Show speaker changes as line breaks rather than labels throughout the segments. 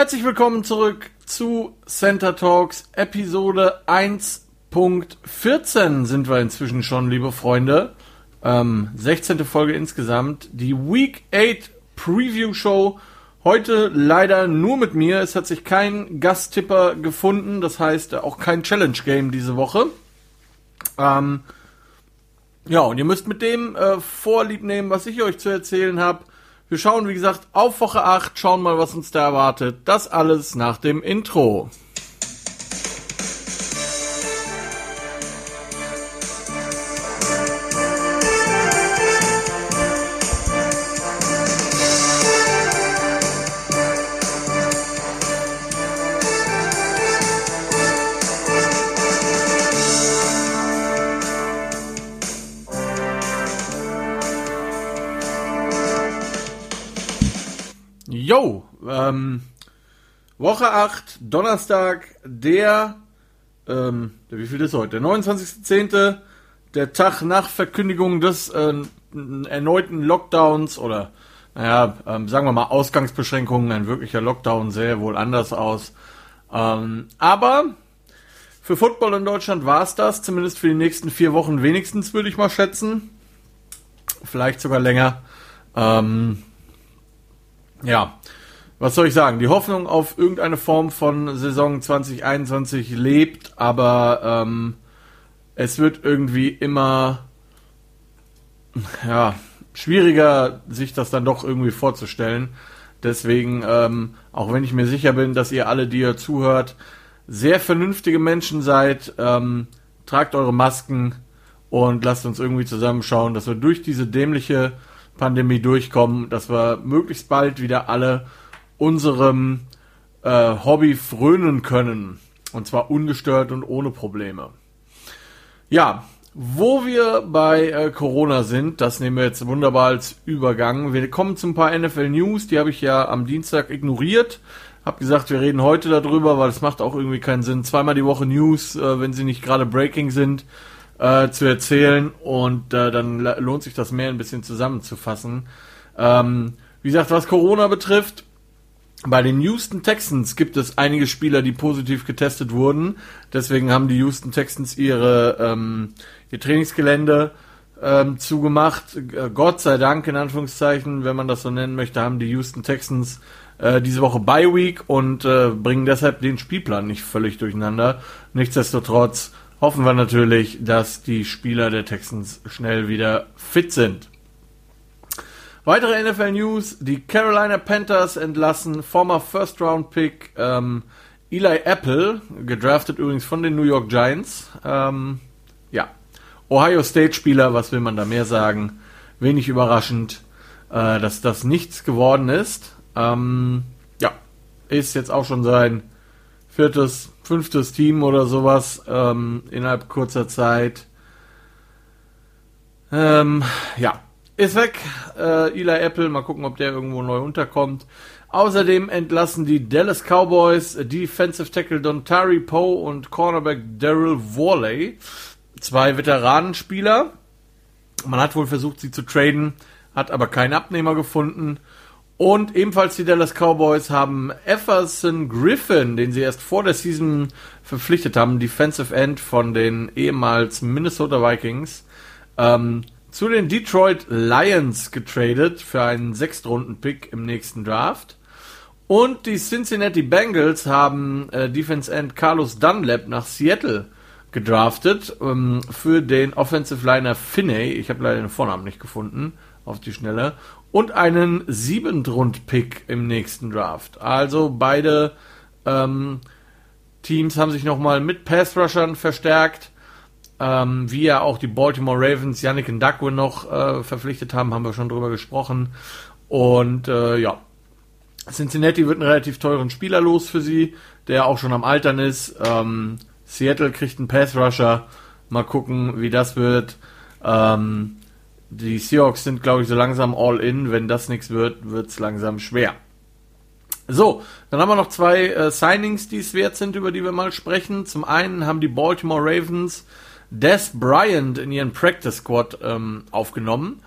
Herzlich willkommen zurück zu Center Talks Episode 1.14 sind wir inzwischen schon, liebe Freunde. Ähm, 16. Folge insgesamt. Die Week 8 Preview Show. Heute leider nur mit mir. Es hat sich kein Gasttipper gefunden. Das heißt auch kein Challenge Game diese Woche. Ähm, ja, und ihr müsst mit dem äh, Vorlieb nehmen, was ich euch zu erzählen habe. Wir schauen, wie gesagt, auf Woche 8, schauen mal, was uns da erwartet. Das alles nach dem Intro. Woche 8, Donnerstag, der, ähm, wie viel ist heute? Der 29.10., der Tag nach Verkündigung des äh, erneuten Lockdowns oder, naja, ähm, sagen wir mal Ausgangsbeschränkungen. Ein wirklicher Lockdown sähe wohl anders aus. Ähm, aber für Football in Deutschland war es das, zumindest für die nächsten vier Wochen wenigstens, würde ich mal schätzen. Vielleicht sogar länger. Ähm, ja, was soll ich sagen? Die Hoffnung auf irgendeine Form von Saison 2021 lebt, aber ähm, es wird irgendwie immer ja, schwieriger, sich das dann doch irgendwie vorzustellen. Deswegen, ähm, auch wenn ich mir sicher bin, dass ihr alle, die ihr zuhört, sehr vernünftige Menschen seid, ähm, tragt eure Masken und lasst uns irgendwie zusammenschauen, dass wir durch diese dämliche Pandemie durchkommen, dass wir möglichst bald wieder alle unserem äh, Hobby frönen können. Und zwar ungestört und ohne Probleme. Ja, wo wir bei äh, Corona sind, das nehmen wir jetzt wunderbar als Übergang. Wir kommen zu ein paar NFL News, die habe ich ja am Dienstag ignoriert. Hab gesagt, wir reden heute darüber, weil es macht auch irgendwie keinen Sinn, zweimal die Woche News, äh, wenn sie nicht gerade Breaking sind, äh, zu erzählen und äh, dann lohnt sich das mehr ein bisschen zusammenzufassen. Ähm, wie gesagt, was Corona betrifft, bei den Houston Texans gibt es einige Spieler, die positiv getestet wurden. Deswegen haben die Houston Texans ihre ähm, ihr Trainingsgelände ähm, zugemacht. Äh, Gott sei Dank, in Anführungszeichen, wenn man das so nennen möchte, haben die Houston Texans äh, diese Woche Bye Week und äh, bringen deshalb den Spielplan nicht völlig durcheinander. Nichtsdestotrotz hoffen wir natürlich, dass die Spieler der Texans schnell wieder fit sind. Weitere NFL News: Die Carolina Panthers entlassen former First Round Pick ähm, Eli Apple, gedraftet übrigens von den New York Giants. Ähm, ja, Ohio State Spieler, was will man da mehr sagen? Wenig überraschend, äh, dass das nichts geworden ist. Ähm, ja, ist jetzt auch schon sein viertes fünftes Team oder sowas ähm, innerhalb kurzer Zeit. Ähm, ja, ist weg. Äh, Eli Apple, mal gucken, ob der irgendwo neu unterkommt. Außerdem entlassen die Dallas Cowboys Defensive Tackle Dontari Poe und Cornerback Daryl Worley. Zwei Veteranenspieler. Man hat wohl versucht, sie zu traden, hat aber keinen Abnehmer gefunden. Und ebenfalls die Dallas Cowboys haben Efferson Griffin, den sie erst vor der Season verpflichtet haben, Defensive End von den ehemals Minnesota Vikings, ähm, zu den Detroit Lions getradet für einen Sechstrunden-Pick im nächsten Draft. Und die Cincinnati Bengals haben äh, Defense End Carlos Dunlap nach Seattle gedraftet ähm, für den Offensive Liner Finney. Ich habe leider den Vornamen nicht gefunden auf die Schnelle und einen Siebendrund-Pick im nächsten Draft. Also beide ähm, Teams haben sich nochmal mit Pass-Rushern verstärkt. Ähm, wie ja auch die Baltimore Ravens Yannick Ndakwe noch äh, verpflichtet haben, haben wir schon drüber gesprochen. Und äh, ja, Cincinnati wird einen relativ teuren Spieler los für sie, der auch schon am Altern ist. Ähm, Seattle kriegt einen Pass-Rusher. Mal gucken, wie das wird. Ähm, die Seahawks sind, glaube ich, so langsam all in. Wenn das nichts wird, wird es langsam schwer. So, dann haben wir noch zwei äh, Signings, die es wert sind, über die wir mal sprechen. Zum einen haben die Baltimore Ravens Des Bryant in ihren Practice Squad ähm, aufgenommen.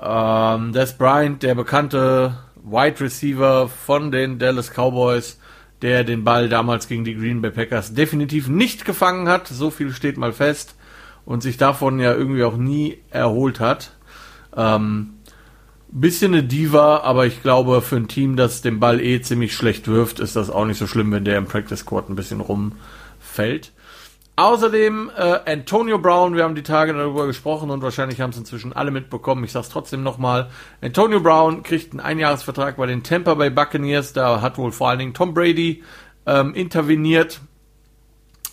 Ähm, Des Bryant, der bekannte Wide Receiver von den Dallas Cowboys, der den Ball damals gegen die Green Bay Packers definitiv nicht gefangen hat. So viel steht mal fest. Und sich davon ja irgendwie auch nie erholt hat. Ähm, bisschen eine Diva, aber ich glaube, für ein Team, das den Ball eh ziemlich schlecht wirft, ist das auch nicht so schlimm, wenn der im Practice Squad ein bisschen rumfällt. Außerdem äh, Antonio Brown, wir haben die Tage darüber gesprochen und wahrscheinlich haben es inzwischen alle mitbekommen. Ich sage es trotzdem nochmal. Antonio Brown kriegt einen Einjahresvertrag bei den Tampa Bay Buccaneers. Da hat wohl vor allen Dingen Tom Brady ähm, interveniert.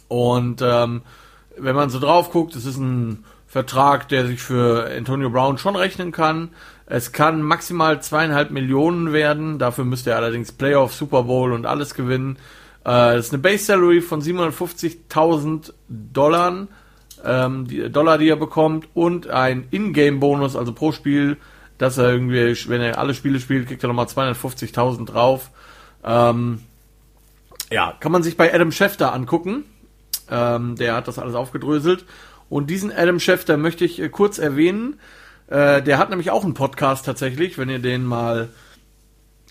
Und ähm, wenn man so drauf guckt, es ist ein Vertrag, der sich für Antonio Brown schon rechnen kann. Es kann maximal zweieinhalb Millionen werden. Dafür müsste er allerdings Playoff, Super Bowl und alles gewinnen. Äh, das ist eine Base Salary von 750.000 Dollar, ähm, die, Dollar, die er bekommt und ein In-Game-Bonus, also pro Spiel, dass er irgendwie, wenn er alle Spiele spielt, kriegt er nochmal 250.000 drauf. Ähm, ja, kann man sich bei Adam Schefter angucken. Ähm, der hat das alles aufgedröselt. Und diesen Adam Schefter möchte ich äh, kurz erwähnen. Äh, der hat nämlich auch einen Podcast tatsächlich, wenn ihr den mal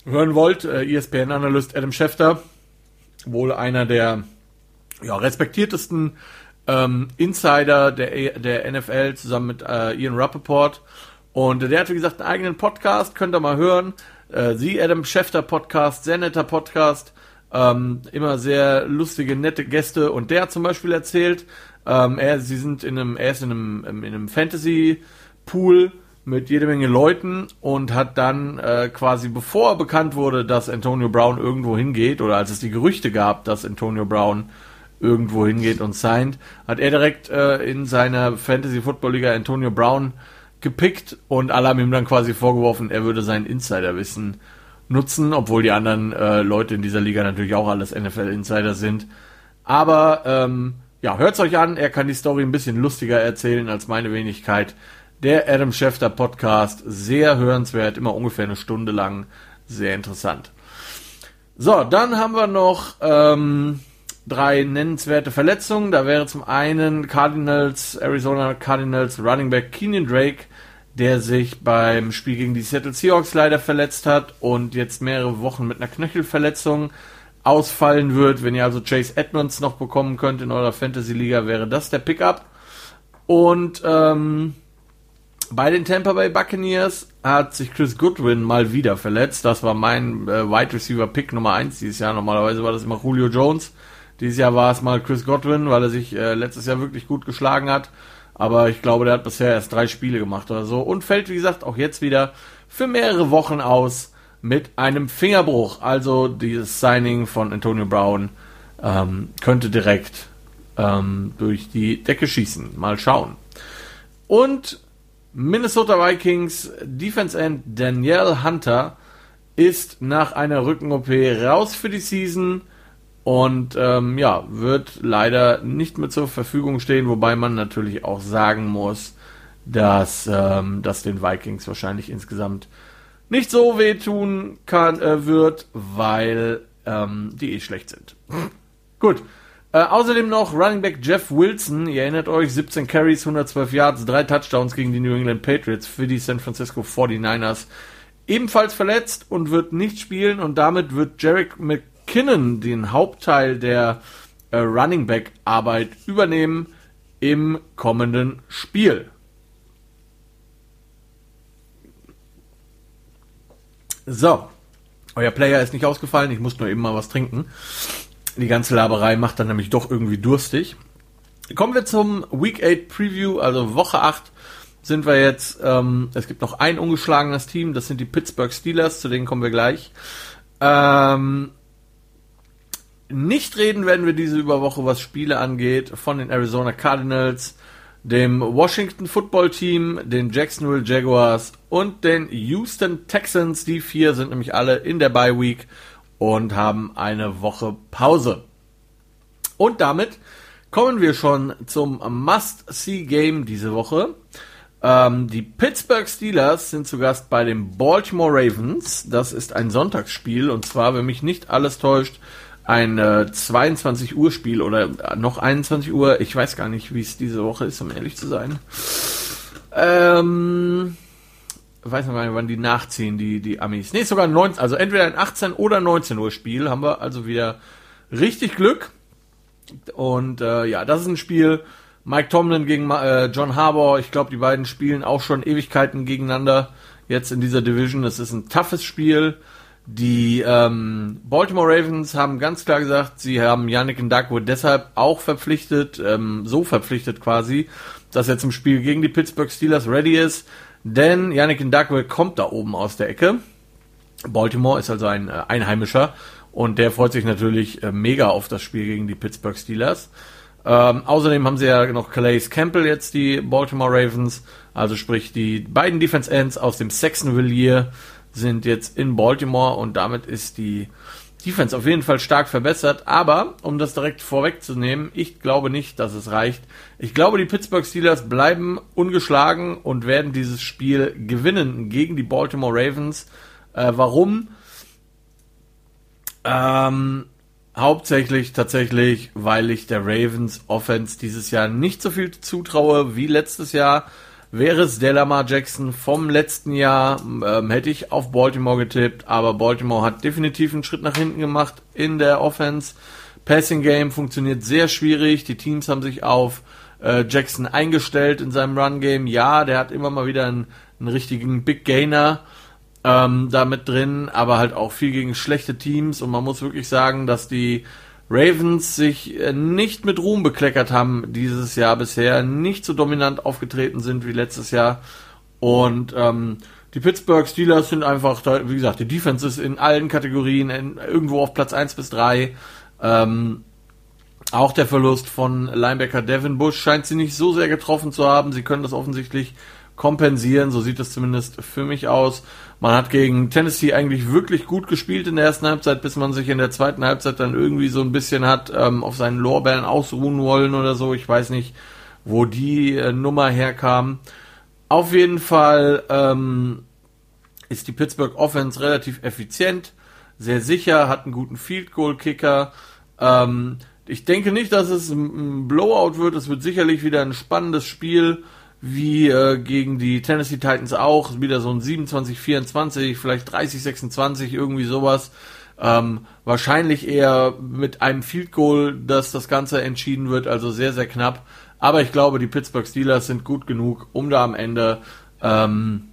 hören wollt. Äh, ESPN-Analyst Adam Schefter wohl einer der ja, respektiertesten ähm, Insider der, der NFL zusammen mit äh, Ian Rappaport. Und der hat, wie gesagt, einen eigenen Podcast, könnt ihr mal hören. Äh, Sie Adam Schefter Podcast, sehr netter Podcast. Ähm, immer sehr lustige, nette Gäste. Und der hat zum Beispiel erzählt, ähm, er, sie sind in einem, er ist in einem, in einem Fantasy-Pool mit jede Menge Leuten und hat dann äh, quasi bevor bekannt wurde, dass Antonio Brown irgendwo hingeht oder als es die Gerüchte gab, dass Antonio Brown irgendwo hingeht und signed, hat er direkt äh, in seiner Fantasy Football Liga Antonio Brown gepickt und alle haben ihm dann quasi vorgeworfen, er würde sein Insiderwissen nutzen, obwohl die anderen äh, Leute in dieser Liga natürlich auch alles NFL Insider sind. Aber ähm, ja, hört's euch an, er kann die Story ein bisschen lustiger erzählen als meine Wenigkeit. Der Adam Schefter Podcast, sehr hörenswert, immer ungefähr eine Stunde lang, sehr interessant. So, dann haben wir noch ähm, drei nennenswerte Verletzungen. Da wäre zum einen Cardinals, Arizona Cardinals Running Back Kenyon Drake, der sich beim Spiel gegen die Seattle Seahawks leider verletzt hat und jetzt mehrere Wochen mit einer Knöchelverletzung ausfallen wird. Wenn ihr also Chase Edmonds noch bekommen könnt in eurer Fantasy Liga, wäre das der Pickup. Und ähm, bei den Tampa Bay Buccaneers hat sich Chris Goodwin mal wieder verletzt. Das war mein äh, Wide Receiver Pick Nummer 1 dieses Jahr. Normalerweise war das immer Julio Jones. Dieses Jahr war es mal Chris Godwin, weil er sich äh, letztes Jahr wirklich gut geschlagen hat. Aber ich glaube, der hat bisher erst drei Spiele gemacht oder so. Und fällt, wie gesagt, auch jetzt wieder für mehrere Wochen aus mit einem Fingerbruch. Also dieses Signing von Antonio Brown ähm, könnte direkt ähm, durch die Decke schießen. Mal schauen. Und Minnesota Vikings Defense End Danielle Hunter ist nach einer Rücken-OP raus für die Season und ähm, ja, wird leider nicht mehr zur Verfügung stehen, wobei man natürlich auch sagen muss, dass ähm, das den Vikings wahrscheinlich insgesamt nicht so wehtun kann, äh, wird, weil ähm, die eh schlecht sind. Gut. Äh, außerdem noch Running Back Jeff Wilson. Ihr erinnert euch, 17 Carries, 112 Yards, 3 Touchdowns gegen die New England Patriots für die San Francisco 49ers. Ebenfalls verletzt und wird nicht spielen und damit wird Jarek McKinnon den Hauptteil der äh, Running Back Arbeit übernehmen im kommenden Spiel. So, euer Player ist nicht ausgefallen, ich muss nur eben mal was trinken. Die ganze Laberei macht dann nämlich doch irgendwie durstig. Kommen wir zum Week 8 Preview, also Woche 8 sind wir jetzt, ähm, es gibt noch ein ungeschlagenes Team, das sind die Pittsburgh Steelers, zu denen kommen wir gleich. Ähm, nicht reden werden wir diese Überwoche, was Spiele angeht, von den Arizona Cardinals, dem Washington Football Team, den Jacksonville Jaguars und den Houston Texans. Die vier sind nämlich alle in der Bye Week und haben eine Woche Pause. Und damit kommen wir schon zum Must-See-Game diese Woche. Ähm, die Pittsburgh Steelers sind zu Gast bei den Baltimore Ravens. Das ist ein Sonntagsspiel und zwar, wenn mich nicht alles täuscht, ein äh, 22 Uhr Spiel oder noch 21 Uhr. Ich weiß gar nicht, wie es diese Woche ist, um ehrlich zu sein. Ähm, weiß nicht, wann die nachziehen, die, die Amis. Nee, sogar 19, also entweder ein 18 oder 19 Uhr Spiel haben wir also wieder richtig Glück. Und äh, ja, das ist ein Spiel. Mike Tomlin gegen äh, John Harbour. Ich glaube, die beiden spielen auch schon Ewigkeiten gegeneinander jetzt in dieser Division. Es ist ein toughes Spiel. Die ähm, Baltimore Ravens haben ganz klar gesagt, sie haben Yannick Ndakwe deshalb auch verpflichtet, ähm, so verpflichtet quasi, dass er zum Spiel gegen die Pittsburgh Steelers ready ist. Denn Yannick Ndakwe kommt da oben aus der Ecke. Baltimore ist also ein äh, Einheimischer und der freut sich natürlich äh, mega auf das Spiel gegen die Pittsburgh Steelers. Ähm, außerdem haben sie ja noch Calais Campbell jetzt, die Baltimore Ravens. Also sprich, die beiden Defense Ends aus dem Saxonville Year sind jetzt in Baltimore und damit ist die Defense auf jeden Fall stark verbessert. Aber, um das direkt vorwegzunehmen, ich glaube nicht, dass es reicht. Ich glaube, die Pittsburgh Steelers bleiben ungeschlagen und werden dieses Spiel gewinnen gegen die Baltimore Ravens. Äh, warum? Ähm, Hauptsächlich tatsächlich, weil ich der Ravens Offense dieses Jahr nicht so viel zutraue wie letztes Jahr. Wäre es der Lamar Jackson vom letzten Jahr, ähm, hätte ich auf Baltimore getippt, aber Baltimore hat definitiv einen Schritt nach hinten gemacht in der Offense. Passing Game funktioniert sehr schwierig. Die Teams haben sich auf äh, Jackson eingestellt in seinem Run Game. Ja, der hat immer mal wieder einen, einen richtigen Big Gainer ähm, da mit drin, aber halt auch viel gegen schlechte Teams und man muss wirklich sagen, dass die Ravens sich äh, nicht mit Ruhm bekleckert haben dieses Jahr bisher, nicht so dominant aufgetreten sind wie letztes Jahr und ähm, die Pittsburgh Steelers sind einfach, wie gesagt, die Defense ist in allen Kategorien in, irgendwo auf Platz 1 bis 3. Ähm, auch der Verlust von Linebacker Devin Bush scheint sie nicht so sehr getroffen zu haben. Sie können das offensichtlich kompensieren, so sieht es zumindest für mich aus. Man hat gegen Tennessee eigentlich wirklich gut gespielt in der ersten Halbzeit, bis man sich in der zweiten Halbzeit dann irgendwie so ein bisschen hat ähm, auf seinen Lorbeeren ausruhen wollen oder so. Ich weiß nicht, wo die äh, Nummer herkam. Auf jeden Fall ähm, ist die Pittsburgh Offense relativ effizient, sehr sicher, hat einen guten Field Goal Kicker. Ähm, ich denke nicht, dass es ein Blowout wird. Es wird sicherlich wieder ein spannendes Spiel wie äh, gegen die Tennessee Titans auch, wieder so ein 27, 24, vielleicht 30, 26, irgendwie sowas. Ähm, wahrscheinlich eher mit einem Field Goal, dass das Ganze entschieden wird, also sehr, sehr knapp. Aber ich glaube, die Pittsburgh Steelers sind gut genug, um da am Ende ähm,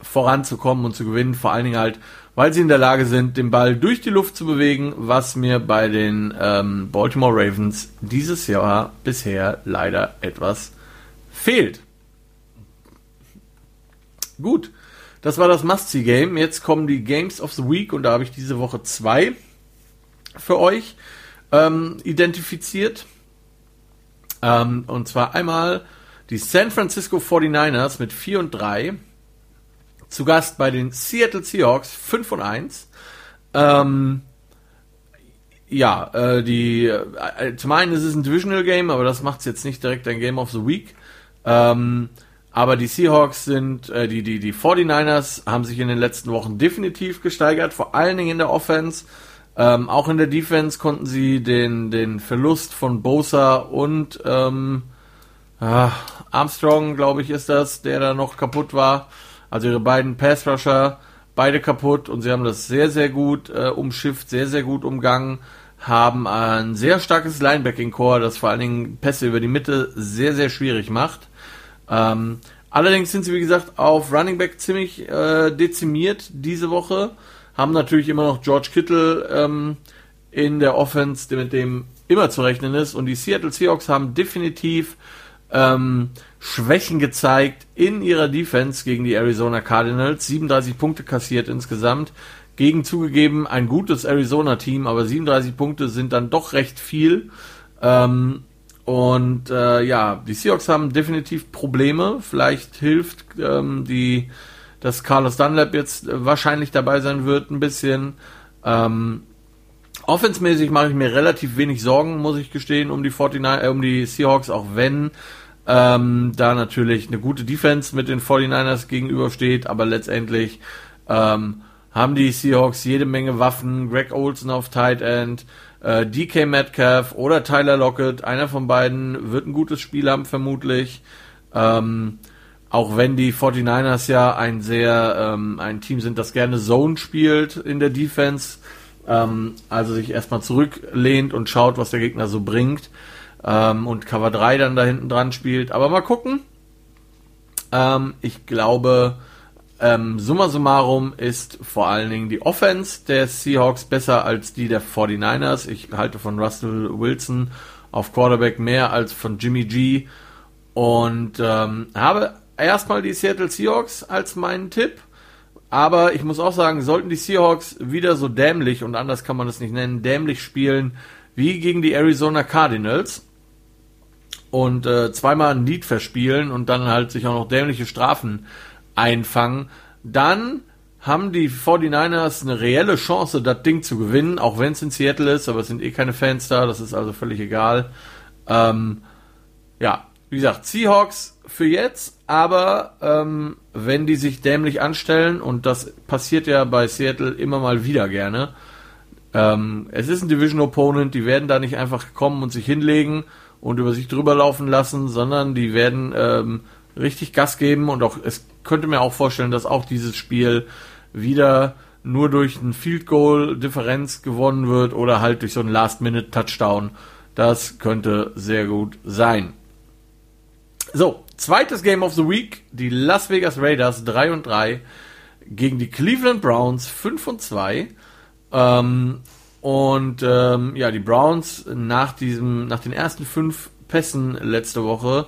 voranzukommen und zu gewinnen. Vor allen Dingen halt, weil sie in der Lage sind, den Ball durch die Luft zu bewegen, was mir bei den ähm, Baltimore Ravens dieses Jahr bisher leider etwas fehlt. Gut, das war das Must-See-Game. Jetzt kommen die Games of the Week und da habe ich diese Woche zwei für euch ähm, identifiziert. Ähm, und zwar einmal die San Francisco 49ers mit 4 und 3. Zu Gast bei den Seattle Seahawks 5 und 1. Ähm, ja, äh, die, äh, zum einen ist es ein Divisional Game, aber das macht es jetzt nicht direkt ein Game of the Week. Ähm, aber die Seahawks sind, äh, die, die, die 49ers haben sich in den letzten Wochen definitiv gesteigert, vor allen Dingen in der Offense. Ähm, auch in der Defense konnten sie den, den Verlust von Bosa und ähm, äh, Armstrong, glaube ich, ist das, der da noch kaputt war. Also ihre beiden Pass-Rusher, beide kaputt und sie haben das sehr, sehr gut äh, umschifft, sehr, sehr gut umgangen haben ein sehr starkes Linebacking-Core, das vor allen Dingen Pässe über die Mitte sehr, sehr schwierig macht. Ähm, allerdings sind sie, wie gesagt, auf Running Back ziemlich äh, dezimiert diese Woche. Haben natürlich immer noch George Kittle ähm, in der Offense, mit dem immer zu rechnen ist. Und die Seattle Seahawks haben definitiv ähm, Schwächen gezeigt in ihrer Defense gegen die Arizona Cardinals. 37 Punkte kassiert insgesamt. Gegen zugegeben ein gutes Arizona-Team, aber 37 Punkte sind dann doch recht viel. Ähm, und äh, ja, die Seahawks haben definitiv Probleme. Vielleicht hilft ähm, die, dass Carlos Dunlap jetzt wahrscheinlich dabei sein wird, ein bisschen. Ähm, Offensmäßig mache ich mir relativ wenig Sorgen, muss ich gestehen, um die 49, äh, um die Seahawks, auch wenn ähm, da natürlich eine gute Defense mit den 49ers gegenübersteht, aber letztendlich ähm, haben die Seahawks jede Menge Waffen. Greg Olson auf Tight End, äh, DK Metcalf oder Tyler Lockett, einer von beiden wird ein gutes Spiel haben vermutlich. Ähm, Auch wenn die 49ers ja ein sehr, ähm, ein Team sind, das gerne Zone spielt in der Defense, ähm, also sich erstmal zurücklehnt und schaut, was der Gegner so bringt ähm, und Cover 3 dann da hinten dran spielt. Aber mal gucken. Ähm, ich glaube, ähm, summa summarum ist vor allen Dingen die Offense der Seahawks besser als die der 49ers. Ich halte von Russell Wilson auf Quarterback mehr als von Jimmy G und ähm, habe erstmal die Seattle Seahawks als meinen Tipp. Aber ich muss auch sagen, sollten die Seahawks wieder so dämlich, und anders kann man es nicht nennen, dämlich spielen wie gegen die Arizona Cardinals und äh, zweimal ein Lied verspielen und dann halt sich auch noch dämliche Strafen einfangen, dann haben die 49ers eine reelle Chance, das Ding zu gewinnen, auch wenn es in Seattle ist, aber es sind eh keine Fans da, das ist also völlig egal. Ähm, ja, wie gesagt, Seahawks für jetzt, aber ähm, wenn die sich dämlich anstellen, und das passiert ja bei Seattle immer mal wieder gerne, ähm, es ist ein Division Opponent, die werden da nicht einfach kommen und sich hinlegen und über sich drüber laufen lassen, sondern die werden ähm, richtig Gas geben und auch es könnte mir auch vorstellen, dass auch dieses Spiel wieder nur durch ein Field Goal Differenz gewonnen wird oder halt durch so einen Last Minute Touchdown. Das könnte sehr gut sein. So, zweites Game of the Week, die Las Vegas Raiders 3 und 3 gegen die Cleveland Browns 5 und 2. Ähm, und ähm, ja, die Browns nach diesem, nach den ersten fünf Pässen letzte Woche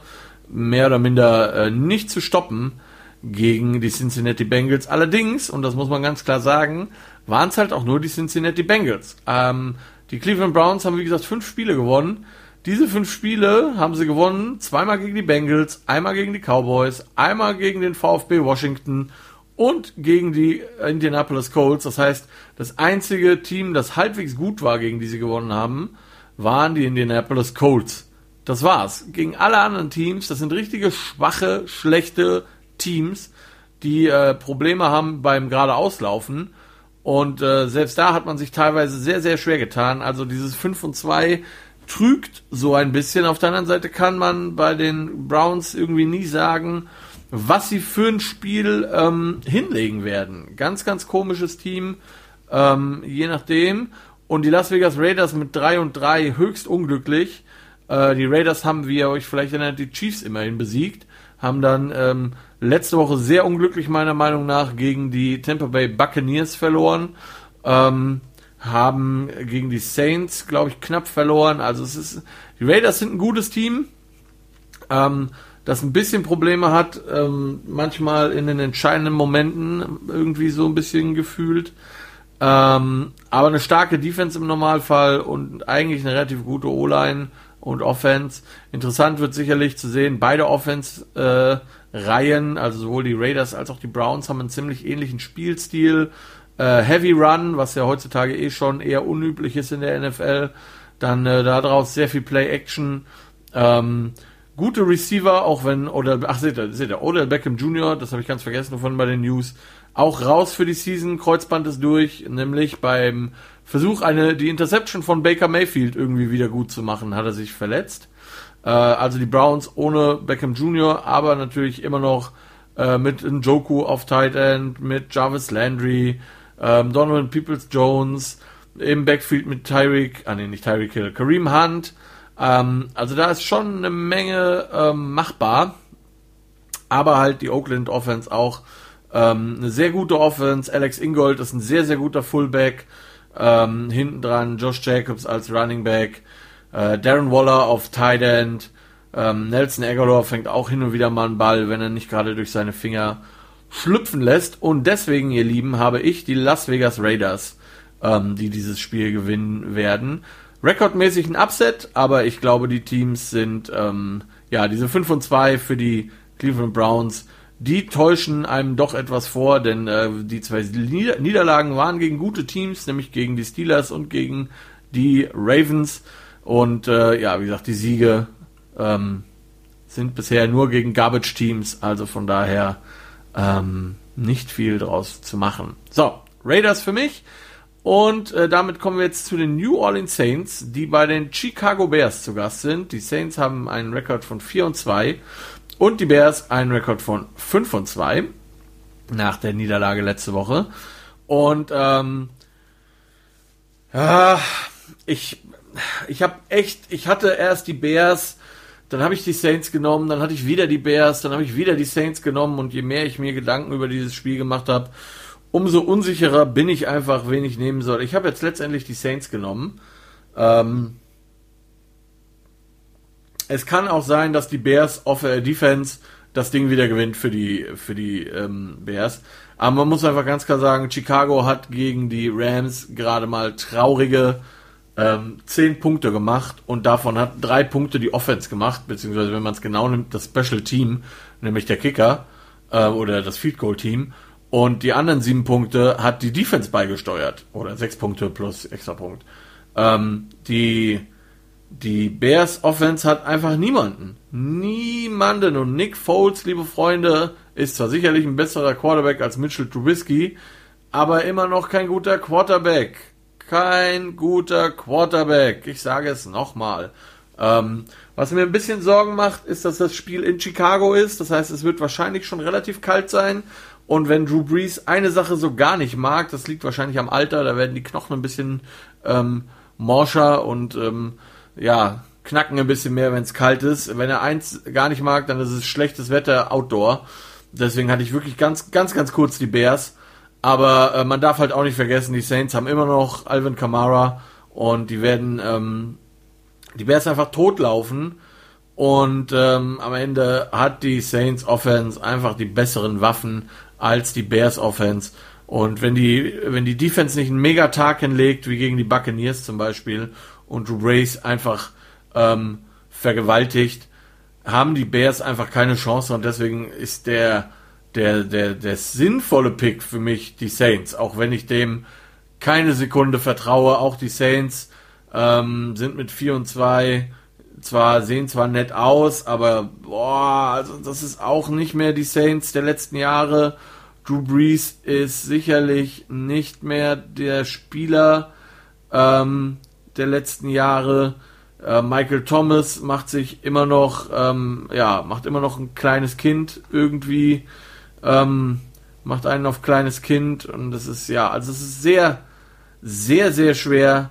mehr oder minder äh, nicht zu stoppen gegen die Cincinnati Bengals. Allerdings, und das muss man ganz klar sagen, waren es halt auch nur die Cincinnati Bengals. Ähm, die Cleveland Browns haben, wie gesagt, fünf Spiele gewonnen. Diese fünf Spiele haben sie gewonnen, zweimal gegen die Bengals, einmal gegen die Cowboys, einmal gegen den VfB Washington und gegen die Indianapolis Colts. Das heißt, das einzige Team, das halbwegs gut war, gegen die sie gewonnen haben, waren die Indianapolis Colts. Das war's. Gegen alle anderen Teams, das sind richtige schwache, schlechte Teams, die äh, Probleme haben beim geradeauslaufen. Und äh, selbst da hat man sich teilweise sehr, sehr schwer getan. Also dieses 5 und 2 trügt so ein bisschen. Auf der anderen Seite kann man bei den Browns irgendwie nie sagen, was sie für ein Spiel ähm, hinlegen werden. Ganz, ganz komisches Team, ähm, je nachdem. Und die Las Vegas Raiders mit 3 und 3 höchst unglücklich. Äh, die Raiders haben, wie ihr euch vielleicht erinnert, die Chiefs immerhin besiegt, haben dann ähm, letzte Woche sehr unglücklich meiner Meinung nach gegen die Tampa Bay Buccaneers verloren, ähm, haben gegen die Saints, glaube ich, knapp verloren. Also es ist, die Raiders sind ein gutes Team, ähm, das ein bisschen Probleme hat, ähm, manchmal in den entscheidenden Momenten irgendwie so ein bisschen gefühlt. Ähm, aber eine starke Defense im Normalfall und eigentlich eine relativ gute O-Line und Offense. Interessant wird sicherlich zu sehen, beide Offense-Reihen, äh, also sowohl die Raiders als auch die Browns, haben einen ziemlich ähnlichen Spielstil. Äh, Heavy Run, was ja heutzutage eh schon eher unüblich ist in der NFL. Dann äh, daraus sehr viel Play-Action. Ähm, gute Receiver, auch wenn, oder, ach, seht ihr, seht ihr, Odell Beckham Jr., das habe ich ganz vergessen von bei den News, auch raus für die Season, Kreuzband ist durch, nämlich beim Versuch, eine, die Interception von Baker Mayfield irgendwie wieder gut zu machen, hat er sich verletzt. Äh, also die Browns ohne Beckham Jr., aber natürlich immer noch äh, mit Njoku auf Tight End, mit Jarvis Landry, ähm, Donovan Peoples Jones, im Backfield mit Tyreek, ah nee, nicht Tyreek Hill, Kareem Hunt. Ähm, also da ist schon eine Menge ähm, machbar. Aber halt die Oakland Offense auch ähm, eine sehr gute Offense. Alex Ingold ist ein sehr, sehr guter Fullback. Ähm, hinten dran Josh Jacobs als Running Back, äh, Darren Waller auf Tight End, ähm, Nelson Aguilar fängt auch hin und wieder mal einen Ball, wenn er nicht gerade durch seine Finger schlüpfen lässt. Und deswegen, ihr Lieben, habe ich die Las Vegas Raiders, ähm, die dieses Spiel gewinnen werden. Rekordmäßig ein Upset, aber ich glaube, die Teams sind, ähm, ja, diese 5 und 2 für die Cleveland Browns die täuschen einem doch etwas vor, denn äh, die zwei Nieder Niederlagen waren gegen gute Teams, nämlich gegen die Steelers und gegen die Ravens. Und äh, ja, wie gesagt, die Siege ähm, sind bisher nur gegen Garbage-Teams, also von daher ähm, nicht viel draus zu machen. So, Raiders für mich. Und äh, damit kommen wir jetzt zu den New Orleans Saints, die bei den Chicago Bears zu Gast sind. Die Saints haben einen Rekord von 4 und 2 Und die Bears einen Rekord von 5 und 2 nach der Niederlage letzte Woche. Und ähm, ja, ich, ich habe echt, ich hatte erst die Bears, dann habe ich die Saints genommen, dann hatte ich wieder die Bears, dann habe ich wieder die Saints genommen und je mehr ich mir Gedanken über dieses Spiel gemacht habe, umso unsicherer bin ich einfach, wen ich nehmen soll. Ich habe jetzt letztendlich die Saints genommen. Ähm, es kann auch sein, dass die Bears auf äh, Defense das Ding wieder gewinnt für die, für die ähm, Bears. Aber man muss einfach ganz klar sagen, Chicago hat gegen die Rams gerade mal traurige ähm, 10 Punkte gemacht und davon hat drei Punkte die Offense gemacht, beziehungsweise wenn man es genau nimmt, das Special Team, nämlich der Kicker äh, oder das Field Goal Team. Und die anderen sieben Punkte hat die Defense beigesteuert. Oder sechs Punkte plus extra Punkt. Ähm, die die Bears Offense hat einfach niemanden. Niemanden. Und Nick Foles, liebe Freunde, ist zwar sicherlich ein besserer Quarterback als Mitchell Trubisky, aber immer noch kein guter Quarterback. Kein guter Quarterback. Ich sage es nochmal. Ähm, was mir ein bisschen Sorgen macht, ist, dass das Spiel in Chicago ist. Das heißt, es wird wahrscheinlich schon relativ kalt sein. Und wenn Drew Brees eine Sache so gar nicht mag, das liegt wahrscheinlich am Alter, da werden die Knochen ein bisschen ähm, morscher und ähm, ja, knacken ein bisschen mehr, wenn es kalt ist. Wenn er eins gar nicht mag, dann ist es schlechtes Wetter Outdoor. Deswegen hatte ich wirklich ganz, ganz, ganz kurz die Bears. Aber äh, man darf halt auch nicht vergessen, die Saints haben immer noch Alvin Kamara und die werden ähm, die Bears einfach totlaufen. Und ähm, am Ende hat die Saints Offense einfach die besseren Waffen als die Bears Offense. Und wenn die, wenn die Defense nicht einen Megatag hinlegt, wie gegen die Buccaneers zum Beispiel, und Drew Brees einfach ähm, vergewaltigt, haben die Bears einfach keine Chance und deswegen ist der, der, der, der sinnvolle Pick für mich die Saints, auch wenn ich dem keine Sekunde vertraue. Auch die Saints ähm, sind mit 4 und 2 zwar, sehen zwar nett aus, aber boah, also das ist auch nicht mehr die Saints der letzten Jahre. Drew Brees ist sicherlich nicht mehr der Spieler, ähm, der letzten Jahre. Äh, Michael Thomas macht sich immer noch, ähm, ja, macht immer noch ein kleines Kind irgendwie, ähm, macht einen auf kleines Kind und das ist ja, also es ist sehr, sehr, sehr schwer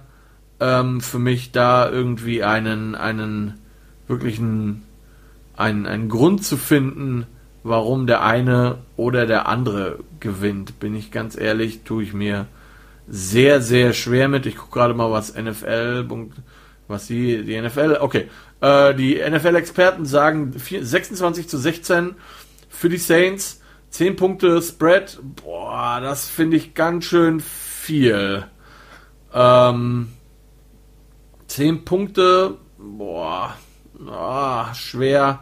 ähm, für mich da irgendwie einen, einen wirklichen, einen, einen Grund zu finden, warum der eine oder der andere gewinnt. Bin ich ganz ehrlich, tue ich mir sehr, sehr schwer mit. Ich gucke gerade mal, was NFL, was die, die NFL, okay. Äh, die NFL-Experten sagen 26 zu 16 für die Saints. 10 Punkte Spread. Boah, das finde ich ganz schön viel. Ähm, 10 Punkte, boah, oh, schwer.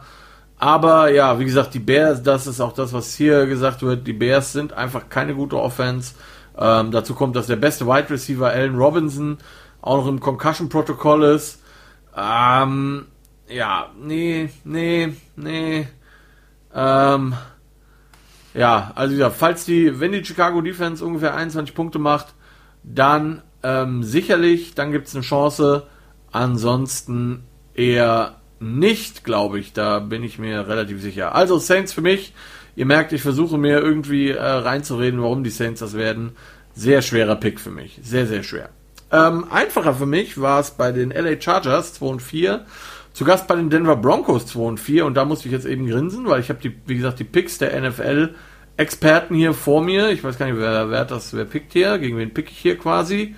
Aber ja, wie gesagt, die Bears, das ist auch das, was hier gesagt wird. Die Bears sind einfach keine gute Offense. Ähm, dazu kommt, dass der beste Wide Receiver Allen Robinson auch noch im Concussion-Protokoll ist. Ähm, ja, nee, nee, nee. Ähm, ja, also ja, falls die, wenn die Chicago Defense ungefähr 21 Punkte macht, dann ähm, sicherlich, dann gibt es eine Chance. Ansonsten eher nicht, glaube ich. Da bin ich mir relativ sicher. Also Saints für mich. Ihr merkt, ich versuche mir irgendwie äh, reinzureden, warum die Saints das werden. Sehr schwerer Pick für mich. Sehr, sehr schwer. Ähm, einfacher für mich war es bei den LA Chargers 2 und 4. Zu Gast bei den Denver Broncos 2 und 4. Und da musste ich jetzt eben grinsen, weil ich habe die, wie gesagt, die Picks der NFL Experten hier vor mir. Ich weiß gar nicht, wer, wer das, wer pickt hier? Gegen wen pick ich hier quasi?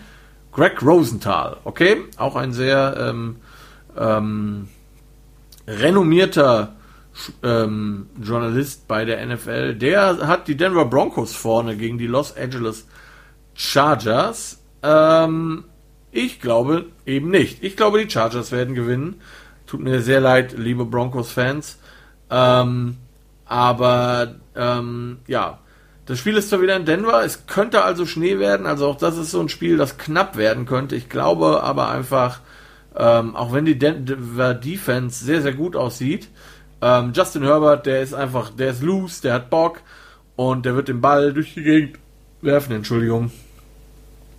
Greg Rosenthal, okay? Auch ein sehr ähm, ähm, renommierter ähm, Journalist bei der NFL, der hat die Denver Broncos vorne gegen die Los Angeles Chargers. Ähm, ich glaube eben nicht. Ich glaube, die Chargers werden gewinnen. Tut mir sehr leid, liebe Broncos-Fans. Ähm, aber ähm, ja, das Spiel ist zwar wieder in Denver, es könnte also Schnee werden, also auch das ist so ein Spiel, das knapp werden könnte. Ich glaube aber einfach, ähm, auch wenn die Denver Defense sehr, sehr gut aussieht, ähm, Justin Herbert, der ist einfach, der ist loose, der hat Bock und der wird den Ball durch die Gegend werfen, Entschuldigung.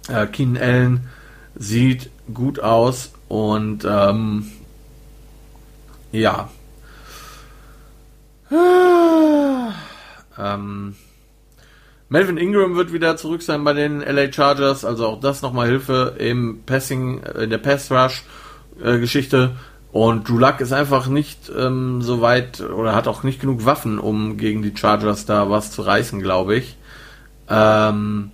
Äh, Keenan Allen sieht gut aus und ähm, ja. Ähm, Melvin Ingram wird wieder zurück sein bei den LA Chargers, also auch das nochmal Hilfe im Passing, äh, in der Pass Rush äh, Geschichte. Und Drew Luck ist einfach nicht ähm, so weit oder hat auch nicht genug Waffen, um gegen die Chargers da was zu reißen, glaube ich. Ähm,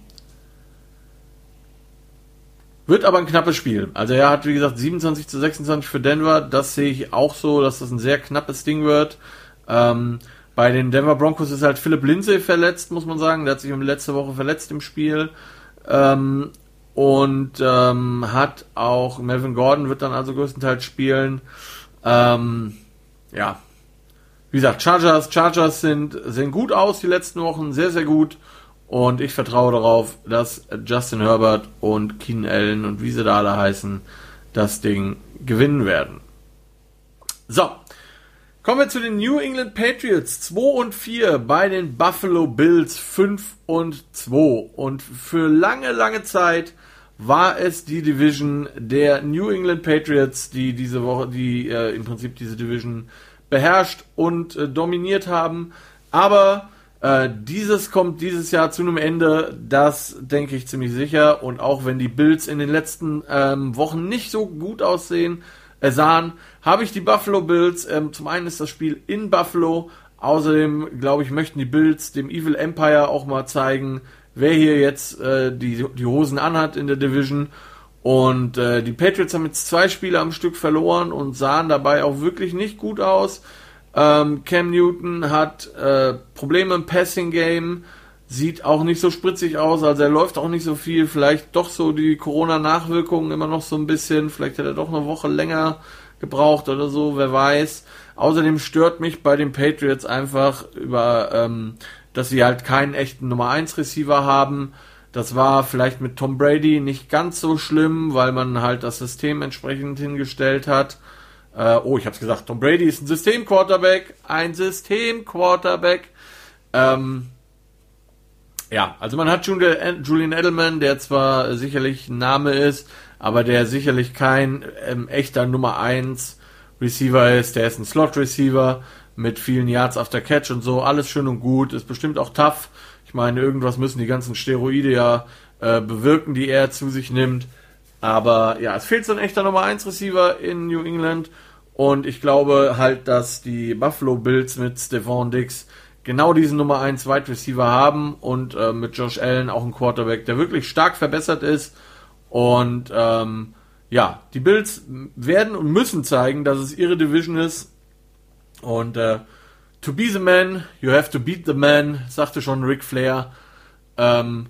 wird aber ein knappes Spiel. Also er hat, wie gesagt, 27 zu 26 für Denver. Das sehe ich auch so, dass das ein sehr knappes Ding wird. Ähm, bei den Denver Broncos ist halt Philipp Lindsay verletzt, muss man sagen. Der hat sich letzte Woche verletzt im Spiel. Ähm, und ähm, hat auch Melvin Gordon wird dann also größtenteils spielen. Ähm, ja, wie gesagt, Chargers, Chargers sind, sehen gut aus die letzten Wochen, sehr, sehr gut. Und ich vertraue darauf, dass Justin Herbert und Keenan Allen und wie sie da alle heißen, das Ding gewinnen werden. So, Kommen wir zu den New England Patriots 2 und 4 bei den Buffalo Bills 5 und 2. Und für lange, lange Zeit war es die Division der New England Patriots, die diese Woche, die äh, im Prinzip diese Division beherrscht und äh, dominiert haben. Aber äh, dieses kommt dieses Jahr zu einem Ende, das denke ich ziemlich sicher. Und auch wenn die Bills in den letzten ähm, Wochen nicht so gut aussehen, äh, sahen, habe ich die Buffalo Bills. Ähm, zum einen ist das Spiel in Buffalo. Außerdem, glaube ich, möchten die Bills dem Evil Empire auch mal zeigen, wer hier jetzt äh, die, die Hosen anhat in der Division. Und äh, die Patriots haben jetzt zwei Spiele am Stück verloren und sahen dabei auch wirklich nicht gut aus. Ähm, Cam Newton hat äh, Probleme im Passing Game, sieht auch nicht so spritzig aus, also er läuft auch nicht so viel. Vielleicht doch so die Corona-Nachwirkungen immer noch so ein bisschen. Vielleicht hat er doch eine Woche länger gebraucht oder so, wer weiß. Außerdem stört mich bei den Patriots einfach über, ähm, dass sie halt keinen echten Nummer 1 Receiver haben. Das war vielleicht mit Tom Brady nicht ganz so schlimm, weil man halt das System entsprechend hingestellt hat. Äh, oh, ich hab's gesagt, Tom Brady ist ein System-Quarterback. Ein System-Quarterback. Ähm, ja, also man hat Julian Edelman, der zwar sicherlich ein Name ist, aber der sicherlich kein ähm, echter Nummer 1 Receiver ist. Der ist ein Slot Receiver mit vielen Yards after Catch und so. Alles schön und gut. Ist bestimmt auch tough. Ich meine, irgendwas müssen die ganzen Steroide ja äh, bewirken, die er zu sich nimmt. Aber ja, es fehlt so ein echter Nummer 1 Receiver in New England. Und ich glaube halt, dass die Buffalo Bills mit Stephon Dix genau diesen Nummer 1 Wide Receiver haben und äh, mit Josh Allen auch ein Quarterback, der wirklich stark verbessert ist und ähm, ja, die Bills werden und müssen zeigen, dass es ihre Division ist. Und äh, to be the man, you have to beat the man, sagte schon Ric Flair. Ähm,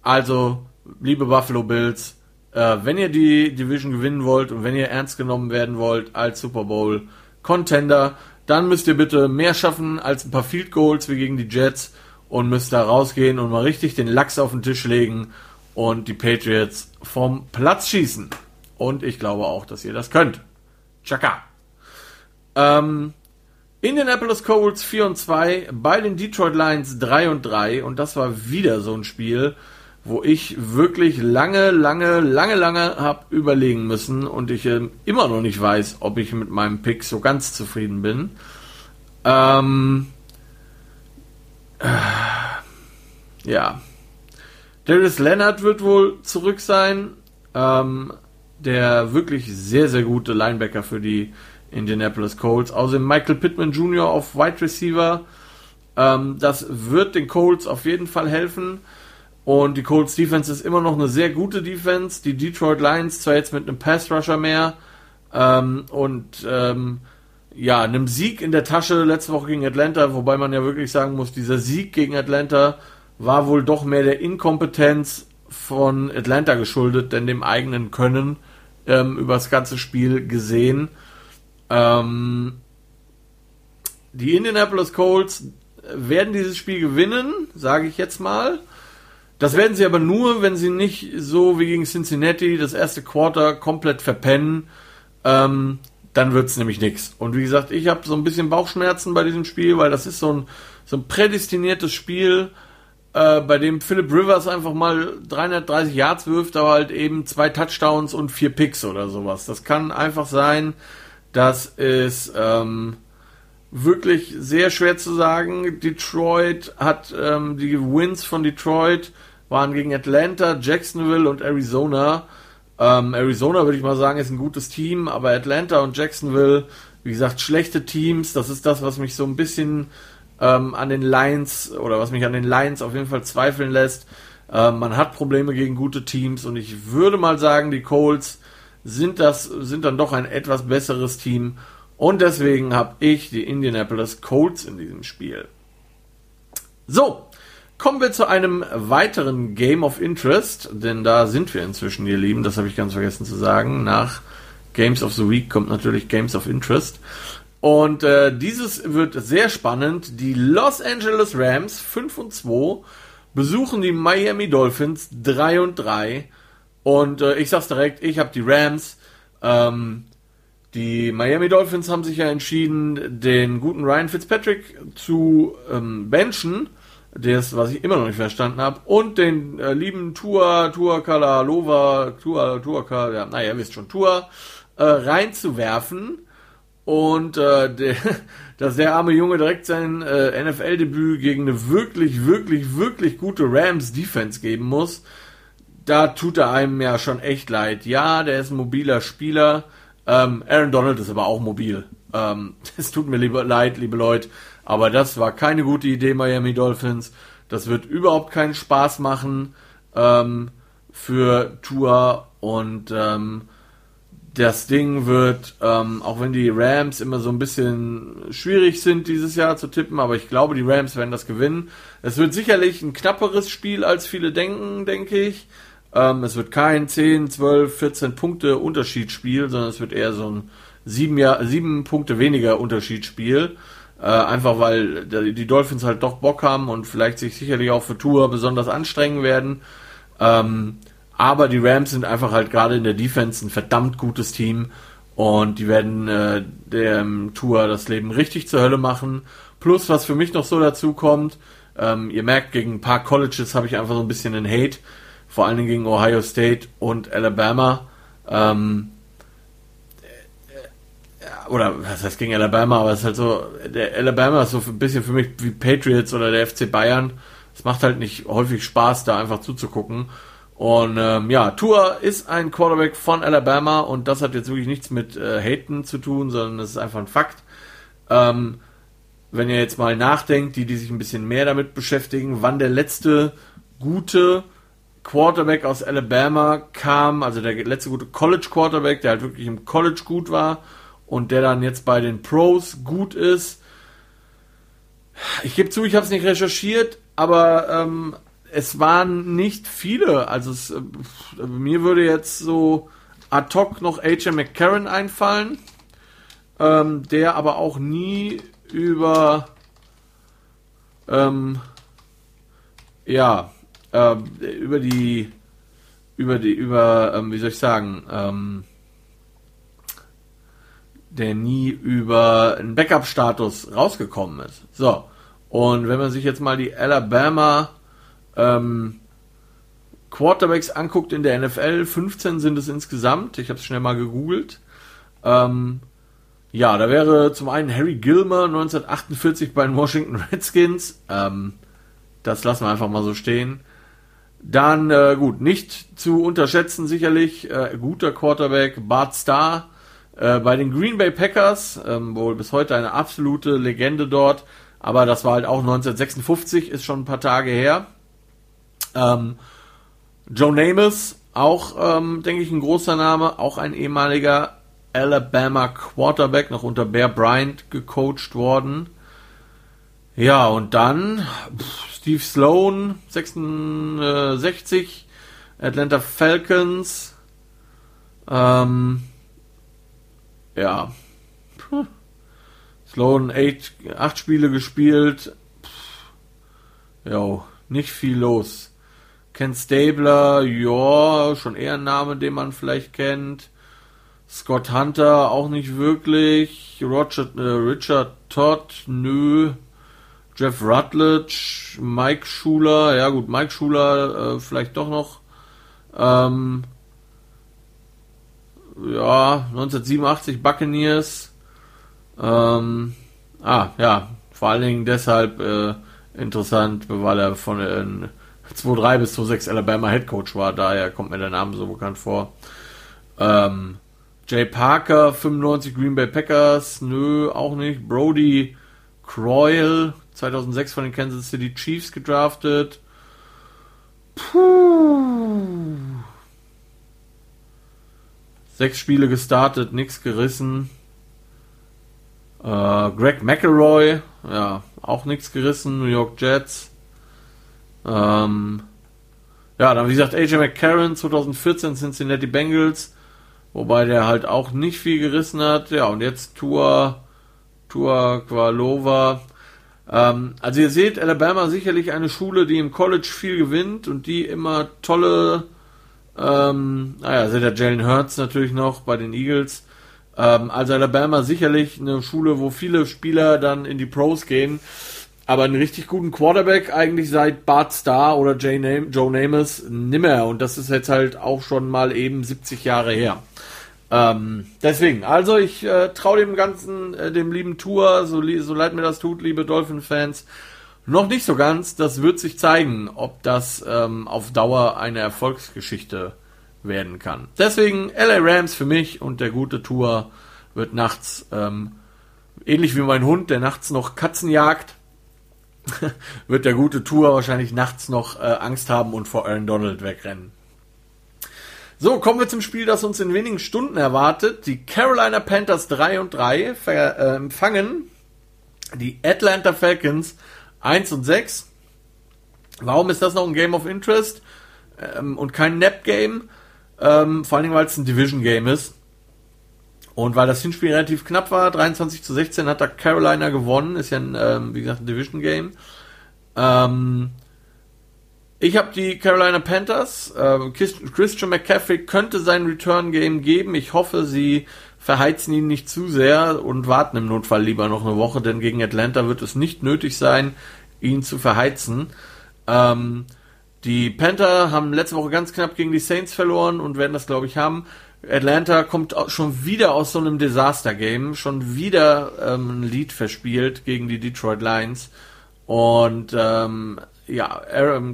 also, liebe Buffalo Bills, äh, wenn ihr die Division gewinnen wollt und wenn ihr ernst genommen werden wollt als Super Bowl Contender, dann müsst ihr bitte mehr schaffen als ein paar Field Goals wie gegen die Jets und müsst da rausgehen und mal richtig den Lachs auf den Tisch legen und die Patriots vom Platz schießen. Und ich glaube auch, dass ihr das könnt. Chaka. Ähm, Indianapolis Colts 4 und 2, bei den Detroit Lions 3 und 3 und das war wieder so ein Spiel, wo ich wirklich lange, lange, lange, lange habe überlegen müssen und ich äh, immer noch nicht weiß, ob ich mit meinem Pick so ganz zufrieden bin. Ähm, äh, ja, Darius Leonard wird wohl zurück sein. Ähm, der wirklich sehr, sehr gute Linebacker für die Indianapolis Colts. Außerdem Michael Pittman Jr. auf Wide Receiver. Ähm, das wird den Colts auf jeden Fall helfen. Und die Colts Defense ist immer noch eine sehr gute Defense. Die Detroit Lions zwar jetzt mit einem Pass Rusher mehr ähm, und ähm, ja, einem Sieg in der Tasche letzte Woche gegen Atlanta, wobei man ja wirklich sagen muss, dieser Sieg gegen Atlanta war wohl doch mehr der Inkompetenz von Atlanta geschuldet, denn dem eigenen Können ähm, über das ganze Spiel gesehen. Ähm, die Indianapolis Colts werden dieses Spiel gewinnen, sage ich jetzt mal. Das werden sie aber nur, wenn sie nicht so wie gegen Cincinnati das erste Quarter komplett verpennen. Ähm, dann wird es nämlich nichts. Und wie gesagt, ich habe so ein bisschen Bauchschmerzen bei diesem Spiel, weil das ist so ein, so ein prädestiniertes Spiel äh, bei dem Philip Rivers einfach mal 330 Yards wirft, aber halt eben zwei Touchdowns und vier Picks oder sowas. Das kann einfach sein, dass es ähm, wirklich sehr schwer zu sagen. Detroit hat ähm, die Wins von Detroit waren gegen Atlanta, Jacksonville und Arizona. Ähm, Arizona würde ich mal sagen, ist ein gutes Team, aber Atlanta und Jacksonville, wie gesagt, schlechte Teams. Das ist das, was mich so ein bisschen ähm, an den Lions oder was mich an den Lions auf jeden Fall zweifeln lässt. Ähm, man hat Probleme gegen gute Teams und ich würde mal sagen, die Colts sind das sind dann doch ein etwas besseres Team und deswegen habe ich die Indianapolis Colts in diesem Spiel. So, kommen wir zu einem weiteren Game of Interest, denn da sind wir inzwischen, ihr Lieben, das habe ich ganz vergessen zu sagen. Nach Games of the Week kommt natürlich Games of Interest. Und äh, dieses wird sehr spannend. Die Los Angeles Rams 5 und 2 besuchen die Miami Dolphins 3 und 3. Und äh, ich sag's direkt, ich habe die Rams. Ähm, die Miami Dolphins haben sich ja entschieden, den guten Ryan Fitzpatrick zu ähm, benchen. Das, was ich immer noch nicht verstanden habe. Und den äh, lieben Tua, Tua Kalalova, Tua, Tua, ja, naja, ihr wisst schon, Tua, äh, reinzuwerfen und äh, der, dass der arme Junge direkt sein äh, NFL-Debüt gegen eine wirklich, wirklich, wirklich gute Rams-Defense geben muss, da tut er einem ja schon echt leid. Ja, der ist ein mobiler Spieler. Ähm, Aaron Donald ist aber auch mobil. Ähm, es tut mir lieber leid, liebe Leute, aber das war keine gute Idee, Miami Dolphins. Das wird überhaupt keinen Spaß machen ähm, für Tour und ähm, das Ding wird, ähm, auch wenn die Rams immer so ein bisschen schwierig sind dieses Jahr zu tippen, aber ich glaube, die Rams werden das gewinnen. Es wird sicherlich ein knapperes Spiel, als viele denken, denke ich. Ähm, es wird kein 10, 12, 14 Punkte Unterschiedsspiel, sondern es wird eher so ein 7, Jahr, 7 Punkte weniger Unterschiedsspiel. Äh, einfach weil die Dolphins halt doch Bock haben und vielleicht sich sicherlich auch für Tour besonders anstrengen werden. Ähm, aber die Rams sind einfach halt gerade in der Defense ein verdammt gutes Team und die werden äh, dem Tour das Leben richtig zur Hölle machen. Plus, was für mich noch so dazu kommt, ähm, ihr merkt, gegen ein paar Colleges habe ich einfach so ein bisschen einen Hate, vor allen Dingen gegen Ohio State und Alabama. Ähm, äh, oder was heißt gegen Alabama, aber es ist halt so, der Alabama ist so ein bisschen für mich wie Patriots oder der FC Bayern. Es macht halt nicht häufig Spaß, da einfach zuzugucken. Und ähm, ja, Tua ist ein Quarterback von Alabama und das hat jetzt wirklich nichts mit äh, Haten zu tun, sondern das ist einfach ein Fakt. Ähm, wenn ihr jetzt mal nachdenkt, die, die sich ein bisschen mehr damit beschäftigen, wann der letzte gute Quarterback aus Alabama kam, also der letzte gute College Quarterback, der halt wirklich im College gut war und der dann jetzt bei den Pros gut ist. Ich gebe zu, ich habe es nicht recherchiert, aber ähm, es waren nicht viele. Also es, äh, mir würde jetzt so ad hoc noch AJ McCarron einfallen, ähm, der aber auch nie über ähm, ja äh, über die über die über ähm, wie soll ich sagen ähm, der nie über einen Backup-Status rausgekommen ist. So und wenn man sich jetzt mal die Alabama ähm, Quarterbacks anguckt in der NFL, 15 sind es insgesamt. Ich habe es schnell mal gegoogelt. Ähm, ja, da wäre zum einen Harry Gilmer 1948 bei den Washington Redskins. Ähm, das lassen wir einfach mal so stehen. Dann, äh, gut, nicht zu unterschätzen sicherlich, äh, guter Quarterback Bart Starr äh, bei den Green Bay Packers, ähm, wohl bis heute eine absolute Legende dort, aber das war halt auch 1956, ist schon ein paar Tage her. Ähm, Joe Namath, auch, ähm, denke ich, ein großer Name, auch ein ehemaliger Alabama Quarterback, noch unter Bear Bryant gecoacht worden. Ja, und dann pff, Steve Sloan, 66, Atlanta Falcons. Ähm, ja. Puh. Sloan, eight, acht Spiele gespielt. Jo, nicht viel los. Ken Stabler, ja, schon eher ein Name, den man vielleicht kennt. Scott Hunter auch nicht wirklich. Roger, äh, Richard Todd, nö. Jeff Rutledge, Mike Schuler, ja gut, Mike Schuler äh, vielleicht doch noch. Ähm, ja, 1987 Buccaneers. Ähm, Ah, ja, vor allen Dingen deshalb äh, interessant, weil er von äh, 2-3 bis 2-6 Alabama Head Coach war, daher kommt mir der Name so bekannt vor. Ähm, Jay Parker, 95 Green Bay Packers, nö, auch nicht. Brody Croyle, 2006 von den Kansas City Chiefs gedraftet. Puh. Sechs Spiele gestartet, nichts gerissen. Äh, Greg McElroy, ja, auch nichts gerissen, New York Jets. Ähm, ja, dann wie gesagt AJ McCarron 2014 Cincinnati Bengals, wobei der halt auch nicht viel gerissen hat. Ja, und jetzt Tour Tour Qualova. Ähm, also ihr seht, Alabama sicherlich eine Schule, die im College viel gewinnt und die immer tolle, ähm, naja, seht ihr Jalen Hurts natürlich noch bei den Eagles. Ähm, also Alabama sicherlich eine Schule, wo viele Spieler dann in die Pros gehen. Aber einen richtig guten Quarterback eigentlich seit Bart Starr oder Jay Nam Joe Namath nimmer. Und das ist jetzt halt auch schon mal eben 70 Jahre her. Ähm, deswegen, also ich äh, traue dem Ganzen, äh, dem lieben Tour, so, so leid mir das tut, liebe Dolphin-Fans, noch nicht so ganz. Das wird sich zeigen, ob das ähm, auf Dauer eine Erfolgsgeschichte werden kann. Deswegen LA Rams für mich und der gute Tour wird nachts, ähm, ähnlich wie mein Hund, der nachts noch Katzen jagt, wird der gute Tour wahrscheinlich nachts noch äh, Angst haben und vor Aaron Donald wegrennen. So, kommen wir zum Spiel, das uns in wenigen Stunden erwartet. Die Carolina Panthers 3 und 3 ver, äh, empfangen die Atlanta Falcons 1 und 6. Warum ist das noch ein Game of Interest ähm, und kein Nap-Game? Ähm, vor allen Dingen, weil es ein Division-Game ist. Und weil das Hinspiel relativ knapp war, 23 zu 16 hat da Carolina gewonnen, ist ja ein, ähm, wie gesagt, ein Division-Game. Ähm, ich habe die Carolina Panthers. Äh, Christian McCaffrey könnte sein Return-Game geben. Ich hoffe, sie verheizen ihn nicht zu sehr und warten im Notfall lieber noch eine Woche, denn gegen Atlanta wird es nicht nötig sein, ihn zu verheizen. Ähm, die Panther haben letzte Woche ganz knapp gegen die Saints verloren und werden das, glaube ich, haben. Atlanta kommt schon wieder aus so einem Desaster-Game, schon wieder ähm, ein Lead verspielt gegen die Detroit Lions. Und ähm, ja,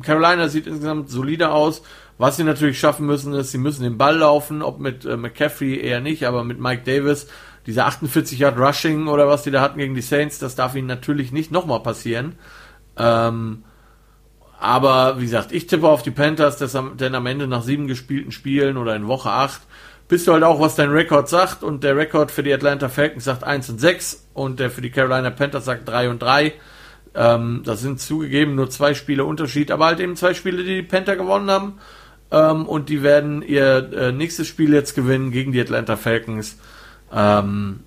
Carolina sieht insgesamt solider aus. Was sie natürlich schaffen müssen, ist, sie müssen den Ball laufen, ob mit äh, McCaffrey eher nicht, aber mit Mike Davis, dieser 48 Yard Rushing oder was die da hatten gegen die Saints, das darf ihnen natürlich nicht nochmal passieren. Ähm, aber wie gesagt, ich tippe auf die Panthers, denn am Ende nach sieben gespielten Spielen oder in Woche acht bist du halt auch, was dein Rekord sagt. Und der Rekord für die Atlanta Falcons sagt 1 und 6 und der für die Carolina Panthers sagt 3 und 3. Ähm, das sind zugegeben nur zwei Spiele Unterschied, aber halt eben zwei Spiele, die die Panther gewonnen haben. Ähm, und die werden ihr äh, nächstes Spiel jetzt gewinnen gegen die Atlanta Falcons. Ähm,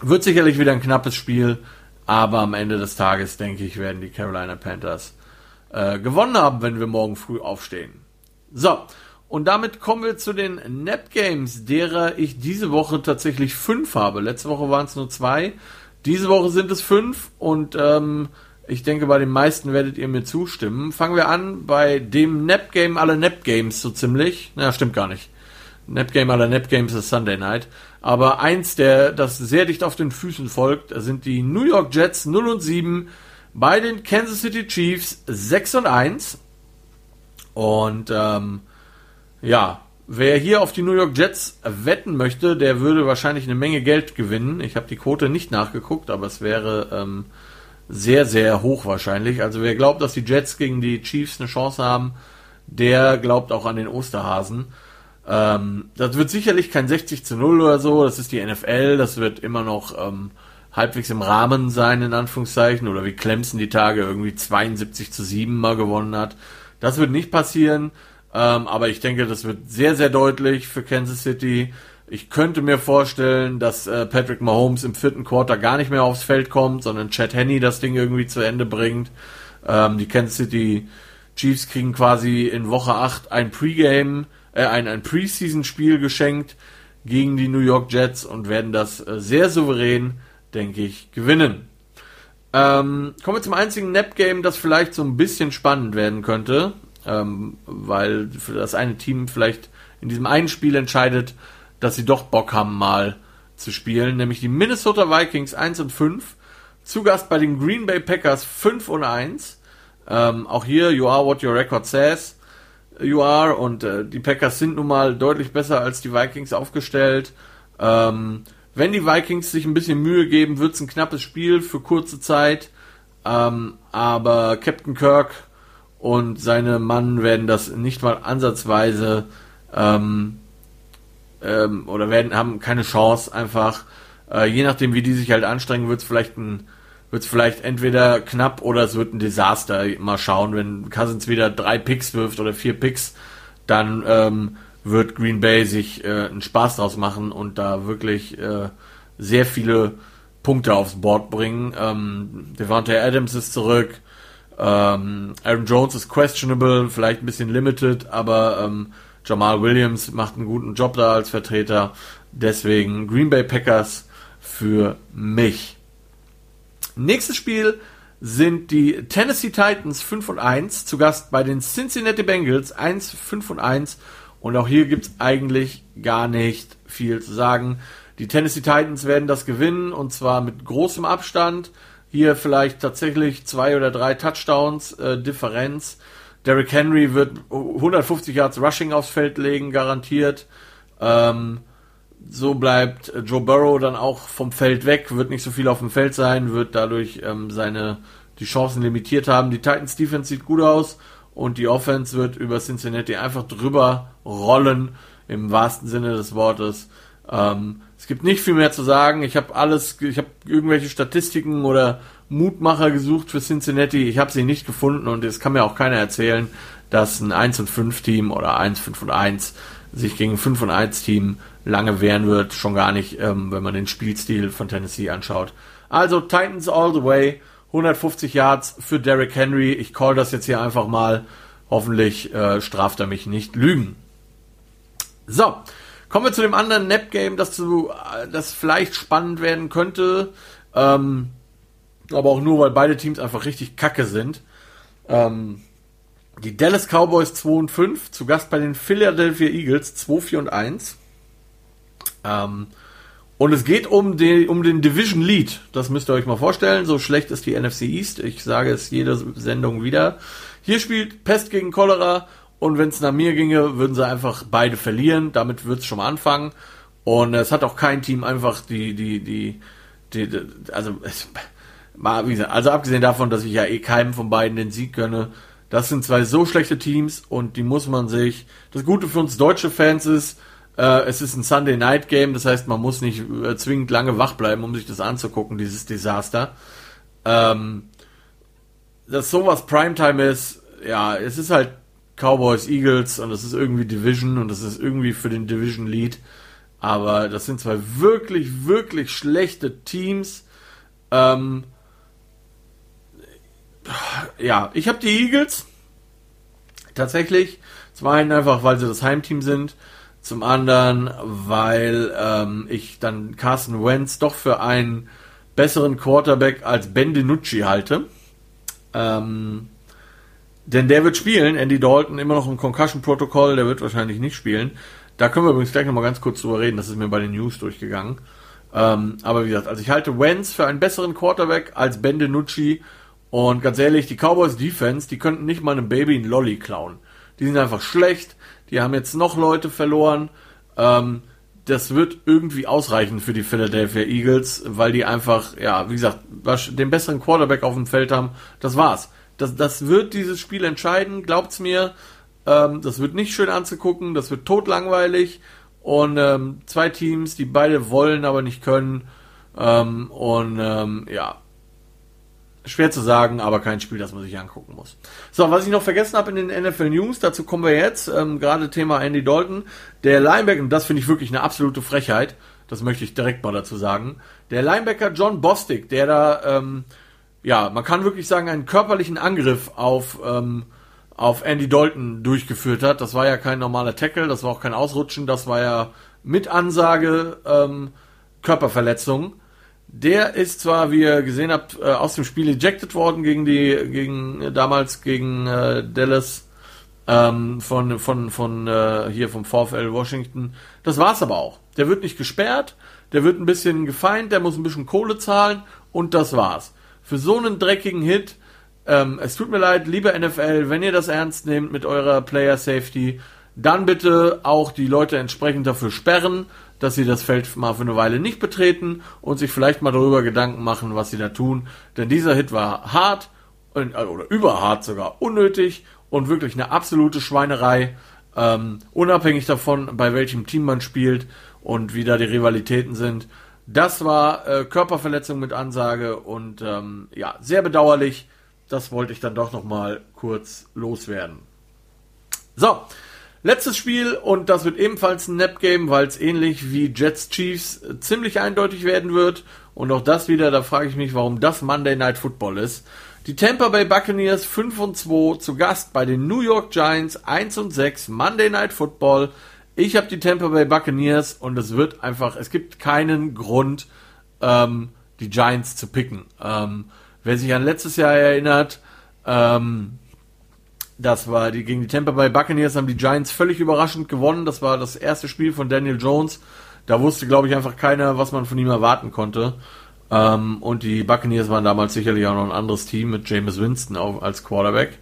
wird sicherlich wieder ein knappes Spiel, aber am Ende des Tages, denke ich, werden die Carolina Panthers äh, gewonnen haben, wenn wir morgen früh aufstehen. So, und damit kommen wir zu den Nap Games, derer ich diese Woche tatsächlich fünf habe. Letzte Woche waren es nur zwei. Diese Woche sind es fünf und ähm, ich denke, bei den meisten werdet ihr mir zustimmen. Fangen wir an bei dem Nap Game aller Nap Games so ziemlich. Na, stimmt gar nicht. Nap Game aller Nap Games ist Sunday Night. Aber eins, der das sehr dicht auf den Füßen folgt, sind die New York Jets 0 und 7 bei den Kansas City Chiefs 6 und 1. Und ähm, ja, Wer hier auf die New York Jets wetten möchte, der würde wahrscheinlich eine Menge Geld gewinnen. Ich habe die Quote nicht nachgeguckt, aber es wäre ähm, sehr, sehr hoch wahrscheinlich. Also wer glaubt, dass die Jets gegen die Chiefs eine Chance haben, der glaubt auch an den Osterhasen. Ähm, das wird sicherlich kein 60 zu 0 oder so, das ist die NFL, das wird immer noch ähm, halbwegs im Rahmen sein, in Anführungszeichen, oder wie Clemson die Tage irgendwie 72 zu 7 mal gewonnen hat. Das wird nicht passieren. Ähm, aber ich denke, das wird sehr, sehr deutlich für Kansas City. Ich könnte mir vorstellen, dass äh, Patrick Mahomes im vierten Quarter gar nicht mehr aufs Feld kommt, sondern Chad Henney das Ding irgendwie zu Ende bringt. Ähm, die Kansas City Chiefs kriegen quasi in Woche 8 ein Pre-Game, äh, ein, ein Preseason-Spiel geschenkt gegen die New York Jets und werden das äh, sehr souverän, denke ich, gewinnen. Ähm, kommen wir zum einzigen Nap-Game, das vielleicht so ein bisschen spannend werden könnte ähm, weil das eine Team vielleicht in diesem einen Spiel entscheidet, dass sie doch Bock haben, mal zu spielen, nämlich die Minnesota Vikings 1 und 5 zu Gast bei den Green Bay Packers 5 und 1. Ähm, auch hier, you are what your record says. You are und äh, die Packers sind nun mal deutlich besser als die Vikings aufgestellt. Ähm, wenn die Vikings sich ein bisschen Mühe geben, wird es ein knappes Spiel für kurze Zeit. Ähm, aber Captain Kirk und seine Mann werden das nicht mal ansatzweise ähm, ähm, oder werden haben keine Chance einfach. Äh, je nachdem, wie die sich halt anstrengen, wird es vielleicht ein wird es vielleicht entweder knapp oder es wird ein Desaster. Mal schauen, wenn Cousins wieder drei Picks wirft oder vier Picks, dann ähm, wird Green Bay sich äh, einen Spaß draus machen und da wirklich äh, sehr viele Punkte aufs Board bringen. Ähm, Devante Adams ist zurück. Ähm, Aaron Jones ist questionable, vielleicht ein bisschen limited, aber ähm, Jamal Williams macht einen guten Job da als Vertreter. Deswegen Green Bay Packers für mich. Nächstes Spiel sind die Tennessee Titans 5 und 1 zu Gast bei den Cincinnati Bengals 1, 5 und 1 und auch hier gibt es eigentlich gar nicht viel zu sagen. Die Tennessee Titans werden das gewinnen und zwar mit großem Abstand. Hier vielleicht tatsächlich zwei oder drei Touchdowns äh, Differenz. Derrick Henry wird 150 Yards Rushing aufs Feld legen, garantiert. Ähm, so bleibt Joe Burrow dann auch vom Feld weg, wird nicht so viel auf dem Feld sein, wird dadurch ähm, seine die Chancen limitiert haben. Die Titans Defense sieht gut aus und die Offense wird über Cincinnati einfach drüber rollen im wahrsten Sinne des Wortes. Ähm, es gibt nicht viel mehr zu sagen. Ich habe alles, ich habe irgendwelche Statistiken oder Mutmacher gesucht für Cincinnati. Ich habe sie nicht gefunden und es kann mir auch keiner erzählen, dass ein 1 und 5 Team oder 1, 5 und 1 sich gegen ein 5 und 1 Team lange wehren wird. Schon gar nicht, ähm, wenn man den Spielstil von Tennessee anschaut. Also Titans all the way. 150 Yards für Derrick Henry. Ich call das jetzt hier einfach mal. Hoffentlich äh, straft er mich nicht lügen. So, Kommen wir zu dem anderen Nap-Game, das, zu, das vielleicht spannend werden könnte. Ähm, aber auch nur, weil beide Teams einfach richtig kacke sind. Ähm, die Dallas Cowboys 2 und 5, zu Gast bei den Philadelphia Eagles 2, 4 und 1. Ähm, und es geht um den, um den Division Lead. Das müsst ihr euch mal vorstellen. So schlecht ist die NFC East. Ich sage es jede Sendung wieder. Hier spielt Pest gegen Cholera und wenn es nach mir ginge, würden sie einfach beide verlieren. Damit wird es schon mal anfangen. Und es hat auch kein Team einfach die, die, die, die, die also, es, mal, wie gesagt, also abgesehen davon, dass ich ja eh keinem von beiden den Sieg gönne, das sind zwei so schlechte Teams und die muss man sich. Das Gute für uns deutsche Fans ist, äh, es ist ein Sunday Night Game, das heißt, man muss nicht äh, zwingend lange wach bleiben, um sich das anzugucken, dieses Desaster. Ähm, dass sowas Primetime ist, ja, es ist halt Cowboys, Eagles und das ist irgendwie Division und das ist irgendwie für den Division Lead. Aber das sind zwei wirklich, wirklich schlechte Teams. Ähm, ja, ich habe die Eagles. Tatsächlich. Zum einen einfach, weil sie das Heimteam sind. Zum anderen, weil ähm, ich dann Carson Wentz doch für einen besseren Quarterback als Ben DiNucci halte. Ähm, denn der wird spielen, Andy Dalton, immer noch im Concussion-Protokoll, der wird wahrscheinlich nicht spielen. Da können wir übrigens gleich nochmal ganz kurz drüber reden, das ist mir bei den News durchgegangen. Ähm, aber wie gesagt, also ich halte Wentz für einen besseren Quarterback als Ben DiNucci. Und ganz ehrlich, die Cowboys Defense, die könnten nicht mal einem Baby einen Lolly klauen. Die sind einfach schlecht, die haben jetzt noch Leute verloren. Ähm, das wird irgendwie ausreichen für die Philadelphia Eagles, weil die einfach, ja, wie gesagt, den besseren Quarterback auf dem Feld haben. Das war's. Das, das wird dieses Spiel entscheiden, glaubt's mir. Ähm, das wird nicht schön anzugucken, das wird totlangweilig. Und ähm, zwei Teams, die beide wollen, aber nicht können. Ähm, und ähm, ja, schwer zu sagen, aber kein Spiel, das man sich angucken muss. So, was ich noch vergessen habe in den NFL News, dazu kommen wir jetzt, ähm, gerade Thema Andy Dalton, der Linebacker, und das finde ich wirklich eine absolute Frechheit, das möchte ich direkt mal dazu sagen, der Linebacker John Bostic, der da ähm, ja, man kann wirklich sagen, einen körperlichen Angriff auf, ähm, auf Andy Dalton durchgeführt hat. Das war ja kein normaler Tackle, das war auch kein Ausrutschen, das war ja mit Ansage ähm, Körperverletzung. Der ist zwar, wie ihr gesehen habt, äh, aus dem Spiel ejected worden gegen die, gegen äh, damals gegen äh, Dallas. ähm, von, von, von äh, hier vom VfL Washington. Das war's aber auch. Der wird nicht gesperrt, der wird ein bisschen gefeind, der muss ein bisschen Kohle zahlen und das war's. Für so einen dreckigen Hit, ähm, es tut mir leid, liebe NFL, wenn ihr das ernst nehmt mit eurer Player Safety, dann bitte auch die Leute entsprechend dafür sperren, dass sie das Feld mal für eine Weile nicht betreten und sich vielleicht mal darüber Gedanken machen, was sie da tun. Denn dieser Hit war hart äh, oder überhart sogar unnötig und wirklich eine absolute Schweinerei. Ähm, unabhängig davon, bei welchem Team man spielt und wie da die Rivalitäten sind. Das war äh, Körperverletzung mit Ansage und ähm, ja, sehr bedauerlich. Das wollte ich dann doch nochmal kurz loswerden. So, Letztes Spiel und das wird ebenfalls ein Nap-Game, weil es ähnlich wie Jets Chiefs äh, ziemlich eindeutig werden wird. Und auch das wieder, da frage ich mich, warum das Monday Night Football ist. Die Tampa Bay Buccaneers 5 und 2 zu Gast bei den New York Giants 1 und 6 Monday Night Football. Ich habe die Tampa Bay Buccaneers und es wird einfach, es gibt keinen Grund, ähm, die Giants zu picken. Ähm, wer sich an letztes Jahr erinnert, ähm, das war die gegen die Tampa Bay Buccaneers haben die Giants völlig überraschend gewonnen. Das war das erste Spiel von Daniel Jones. Da wusste, glaube ich, einfach keiner, was man von ihm erwarten konnte. Ähm, und die Buccaneers waren damals sicherlich auch noch ein anderes Team mit James Winston auch als Quarterback.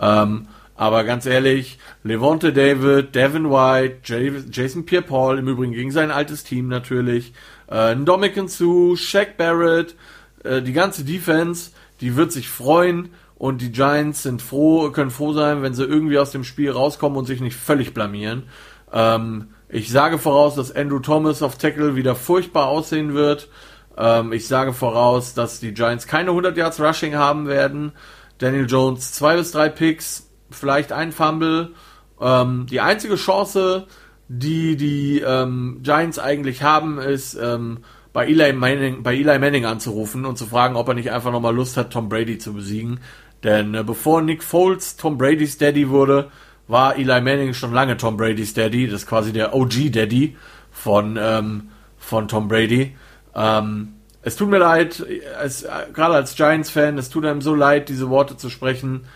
Ähm, aber ganz ehrlich, Levante David, Devin White, Jason Pierre-Paul, im Übrigen gegen sein altes Team natürlich, äh, Dominican Shaq Barrett, äh, die ganze Defense, die wird sich freuen und die Giants sind froh, können froh sein, wenn sie irgendwie aus dem Spiel rauskommen und sich nicht völlig blamieren. Ähm, ich sage voraus, dass Andrew Thomas auf Tackle wieder furchtbar aussehen wird. Ähm, ich sage voraus, dass die Giants keine 100 Yards Rushing haben werden. Daniel Jones zwei bis drei Picks, vielleicht ein Fumble. Ähm, die einzige Chance, die die ähm, Giants eigentlich haben, ist ähm, bei Eli Manning, bei Eli Manning anzurufen und zu fragen, ob er nicht einfach nochmal Lust hat, Tom Brady zu besiegen. Denn äh, bevor Nick Foles Tom Brady's Daddy wurde, war Eli Manning schon lange Tom Brady's Daddy. Das ist quasi der OG Daddy von, ähm, von Tom Brady. Ähm, es tut mir leid, äh, gerade als Giants-Fan, es tut einem so leid, diese Worte zu sprechen.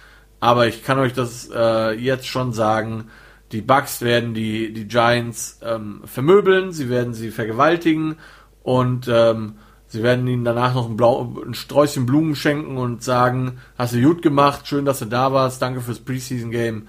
Aber ich kann euch das äh, jetzt schon sagen. Die Bucks werden die, die Giants ähm, vermöbeln, sie werden sie vergewaltigen und ähm, Sie werden ihnen danach noch ein, Blau, ein Sträußchen Blumen schenken und sagen, hast du gut gemacht, schön, dass du da warst, danke fürs Preseason-Game.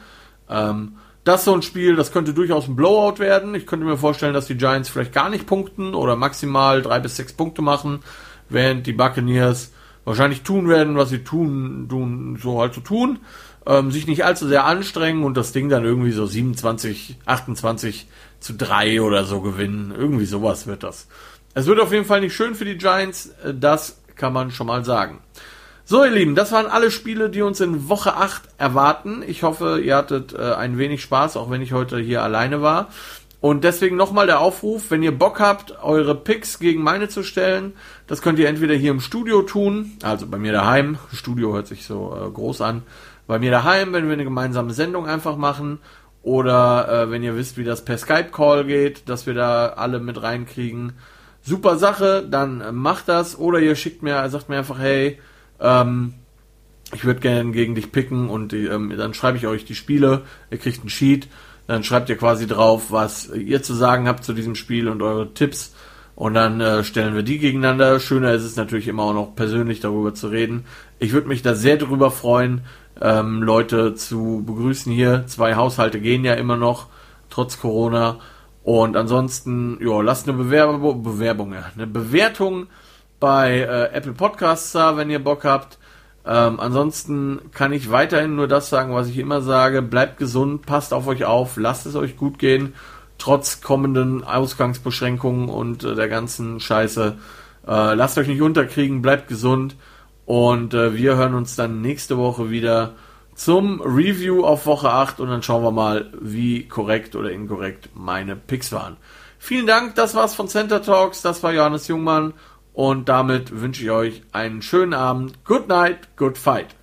Ähm, das ist so ein Spiel, das könnte durchaus ein Blowout werden. Ich könnte mir vorstellen, dass die Giants vielleicht gar nicht punkten oder maximal drei bis sechs Punkte machen, während die Buccaneers wahrscheinlich tun werden, was sie tun, tun so halt zu so tun, ähm, sich nicht allzu sehr anstrengen und das Ding dann irgendwie so 27, 28 zu 3 oder so gewinnen. Irgendwie sowas wird das. Es wird auf jeden Fall nicht schön für die Giants, äh, das kann man schon mal sagen. So, ihr Lieben, das waren alle Spiele, die uns in Woche 8 erwarten. Ich hoffe, ihr hattet äh, ein wenig Spaß, auch wenn ich heute hier alleine war. Und deswegen nochmal der Aufruf, wenn ihr Bock habt, eure Picks gegen meine zu stellen, das könnt ihr entweder hier im Studio tun, also bei mir daheim, Studio hört sich so äh, groß an, bei mir daheim, wenn wir eine gemeinsame Sendung einfach machen, oder äh, wenn ihr wisst, wie das per Skype-Call geht, dass wir da alle mit reinkriegen super Sache, dann macht das. Oder ihr schickt mir, sagt mir einfach, hey, ähm, ich würde gerne gegen dich picken und ähm, dann schreibe ich euch die Spiele, ihr kriegt einen Sheet, dann schreibt ihr quasi drauf, was ihr zu sagen habt zu diesem Spiel und eure Tipps und dann äh, stellen wir die gegeneinander. Schöner ist es natürlich immer auch noch persönlich darüber zu reden. Ich würde mich da sehr drüber freuen, ähm, Leute zu begrüßen hier. Zwei Haushalte gehen ja immer noch, trotz Corona. Und ansonsten, ja, lasst eine Bewerbung, Bewerbung, eine Bewertung bei äh, Apple Podcasts da, wenn ihr Bock habt. Ähm, ansonsten kann ich weiterhin nur das sagen, was ich immer sage. Bleibt gesund, passt auf euch auf, lasst es euch gut gehen, trotz kommenden Ausgangsbeschränkungen und äh, der ganzen Scheiße. Äh, lasst euch nicht unterkriegen, bleibt gesund und äh, wir hören uns dann nächste Woche wieder zum Review auf Woche 8 und dann schauen wir mal, wie korrekt oder inkorrekt meine Picks waren. Vielen Dank, das war's von Center Talks, das war Johannes Jungmann und damit wünsche ich euch einen schönen Abend. Good night, good fight.